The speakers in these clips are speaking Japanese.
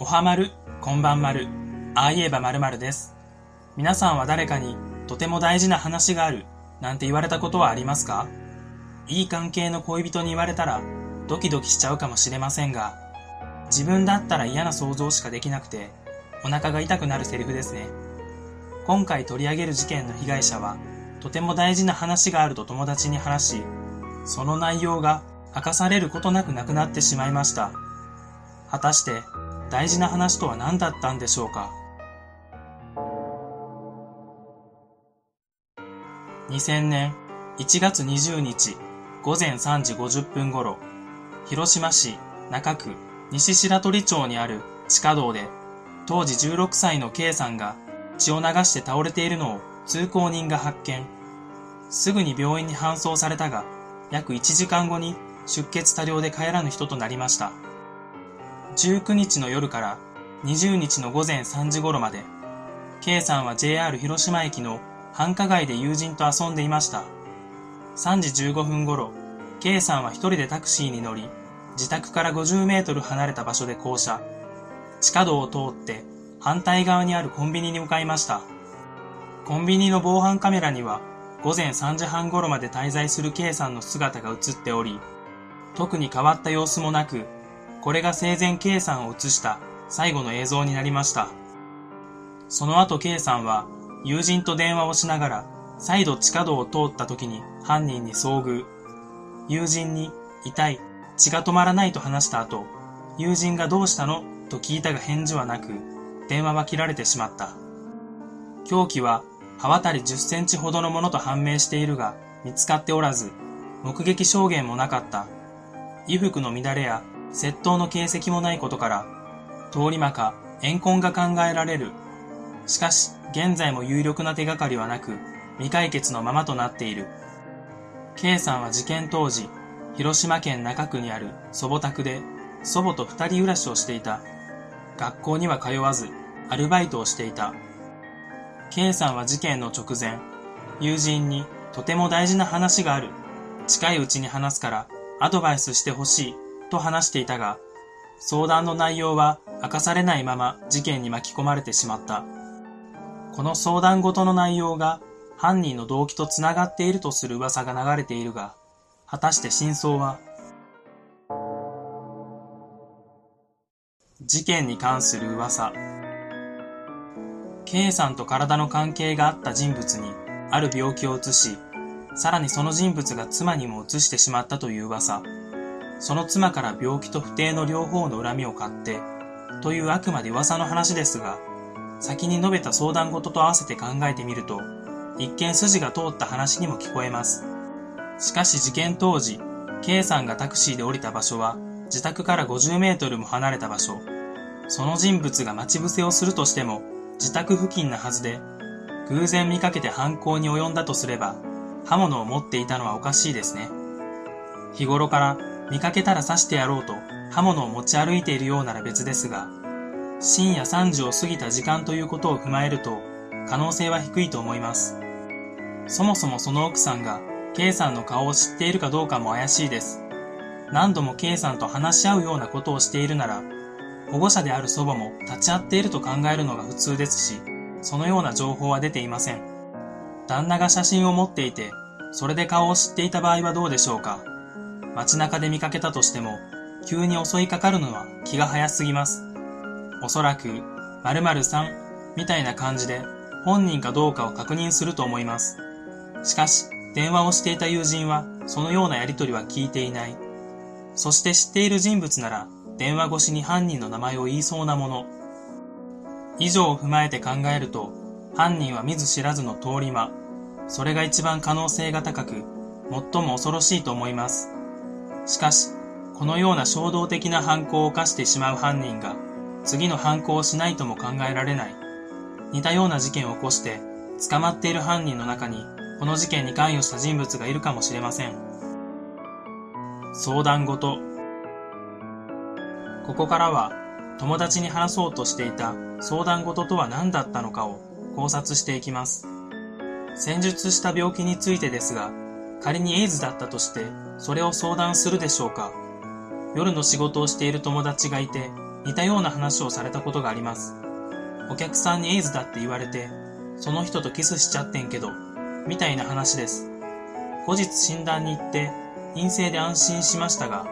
おはまる、こんばんまる、ああ言えばまるまるです。皆さんは誰かにとても大事な話があるなんて言われたことはありますか？いい関係の恋人に言われたらドキドキしちゃうかもしれませんが、自分だったら嫌な想像しかできなくてお腹が痛くなるセリフですね。今回取り上げる事件の被害者はとても大事な話があると友達に話し、その内容が明かされることなくなくなってしまいました。果たして大事な話とは何だったんでしょうか？2000年1月20日午前3時50分頃、広島市中区西白鳥町にある地下道で、当時16歳の K さんが血を流して倒れているのを通行人が発見。すぐに病院に搬送されたが、約1時間後に出血多量で帰らぬ人となりました。19日の夜から20日の午前3時頃まで、K さんは JR 広島駅の繁華街で友人と遊んでいました。3時15分頃、K さんは一人でタクシーに乗り、自宅から50メートル離れた場所で降車。地下道を通って反対側にあるコンビニに向かいました。コンビニの防犯カメラには午前3時半頃まで滞在する K さんの姿が映っており、特に変わった様子もなく、これが生前 K さんを映した最後の映像になりました。その後 K さんは友人と電話をしながら再度地下道を通った時に犯人に遭遇。友人に痛い、血が止まらないと話した後、友人がどうしたの？と聞いたが返事はなく、電話は切られてしまった。凶器は刃渡り10センチほどのものと判明しているが、見つかっておらず、目撃証言もなかった。衣服の乱れや窃盗の形跡もないことから、通り魔か怨恨が考えられる。しかし、現在も有力な手がかりはなく、未解決のままとなっている。K さんは事件当時、広島県中区にある祖母宅で、祖母と二人暮らしをしていた。学校には通わず、アルバイトをしていた。K さんは事件の直前、友人にとても大事な話がある。近いうちに話すからアドバイスしてほしいと話していたが、相談の内容は明かされないまま事件に巻き込まれてしまった。この相談事の内容が犯人の動機とつながっているとする噂が流れているが、果たして真相は？事件に関する噂 K さんと体の関係があった人物にある病気を移し、さらにその人物が妻にも移してしまったという噂。その妻から病気と不定の両方の恨みを買って、というあくまで噂の話ですが、先に述べた相談事と合わせて考えてみると、一見筋が通った話にも聞こえます。しかし事件当時、K さんがタクシーで降りた場所は、自宅から50メートルも離れた場所。その人物が待ち伏せをするとしても、自宅付近なはずで、偶然見かけて犯行に及んだとすれば、刃物を持っていたのはおかしいですね。日頃から見かけたら刺してやろうと刃物を持ち歩いているようなら別ですが、深夜3時を過ぎた時間ということを踏まえると、可能性は低いと思います。そもそもその奥さんが K さんの顔を知っているかどうかも怪しいです。何度も K さんと話し合うようなことをしているなら、保護者である祖母も立ち会っていると考えるのが普通ですし、そのような情報は出ていません。旦那が写真を持っていて、それで顔を知っていた場合はどうでしょうか街中で見かけたとしても、急に襲いかかるのは気が早すぎます。おそらく、〇〇さんみたいな感じで本人かどうかを確認すると思います。しかし、電話をしていた友人はそのようなやりとりは聞いていない。そして知っている人物なら電話越しに犯人の名前を言いそうなもの。以上を踏まえて考えると、犯人は見ず知らずの通り魔。それが一番可能性が高く、最も恐ろしいと思います。しかし、このような衝動的な犯行を犯してしまう犯人が、次の犯行をしないとも考えられない。似たような事件を起こして、捕まっている犯人の中に、この事件に関与した人物がいるかもしれません。相談事。ここからは、友達に話そうとしていた相談事とは何だったのかを考察していきます。戦術した病気についてですが、仮にエイズだったとして、それを相談するでしょうか？夜の仕事をしている友達がいて、似たような話をされたことがあります。お客さんにエイズだって言われて、その人とキスしちゃってんけど、みたいな話です。後日診断に行って陰性で安心しましたが、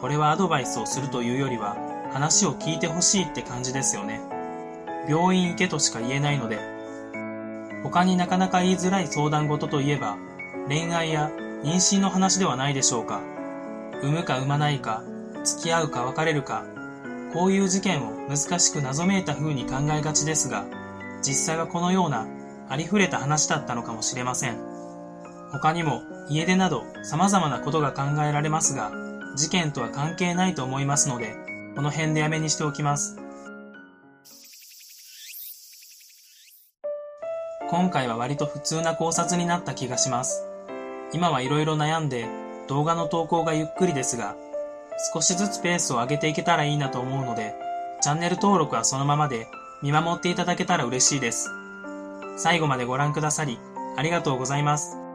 これはアドバイスをするというよりは話を聞いてほしいって感じですよね。病院行けとしか言えないので、他になかなか言いづらい相談事といえば、恋愛や妊娠の話ではないでしょうか。産むか産まないか、付き合うか別れるか、こういう事件を難しく謎めいた風に考えがちですが、実際はこのようなありふれた話だったのかもしれません。他にも家出など様々なことが考えられますが、事件とは関係ないと思いますので、この辺でやめにしておきます。今回は割と普通な考察になった気がします。今はいろいろ悩んで動画の投稿がゆっくりですが、少しずつペースを上げていけたらいいなと思うので、チャンネル登録はそのままで見守っていただけたら嬉しいです。最後までご覧くださり、ありがとうございます。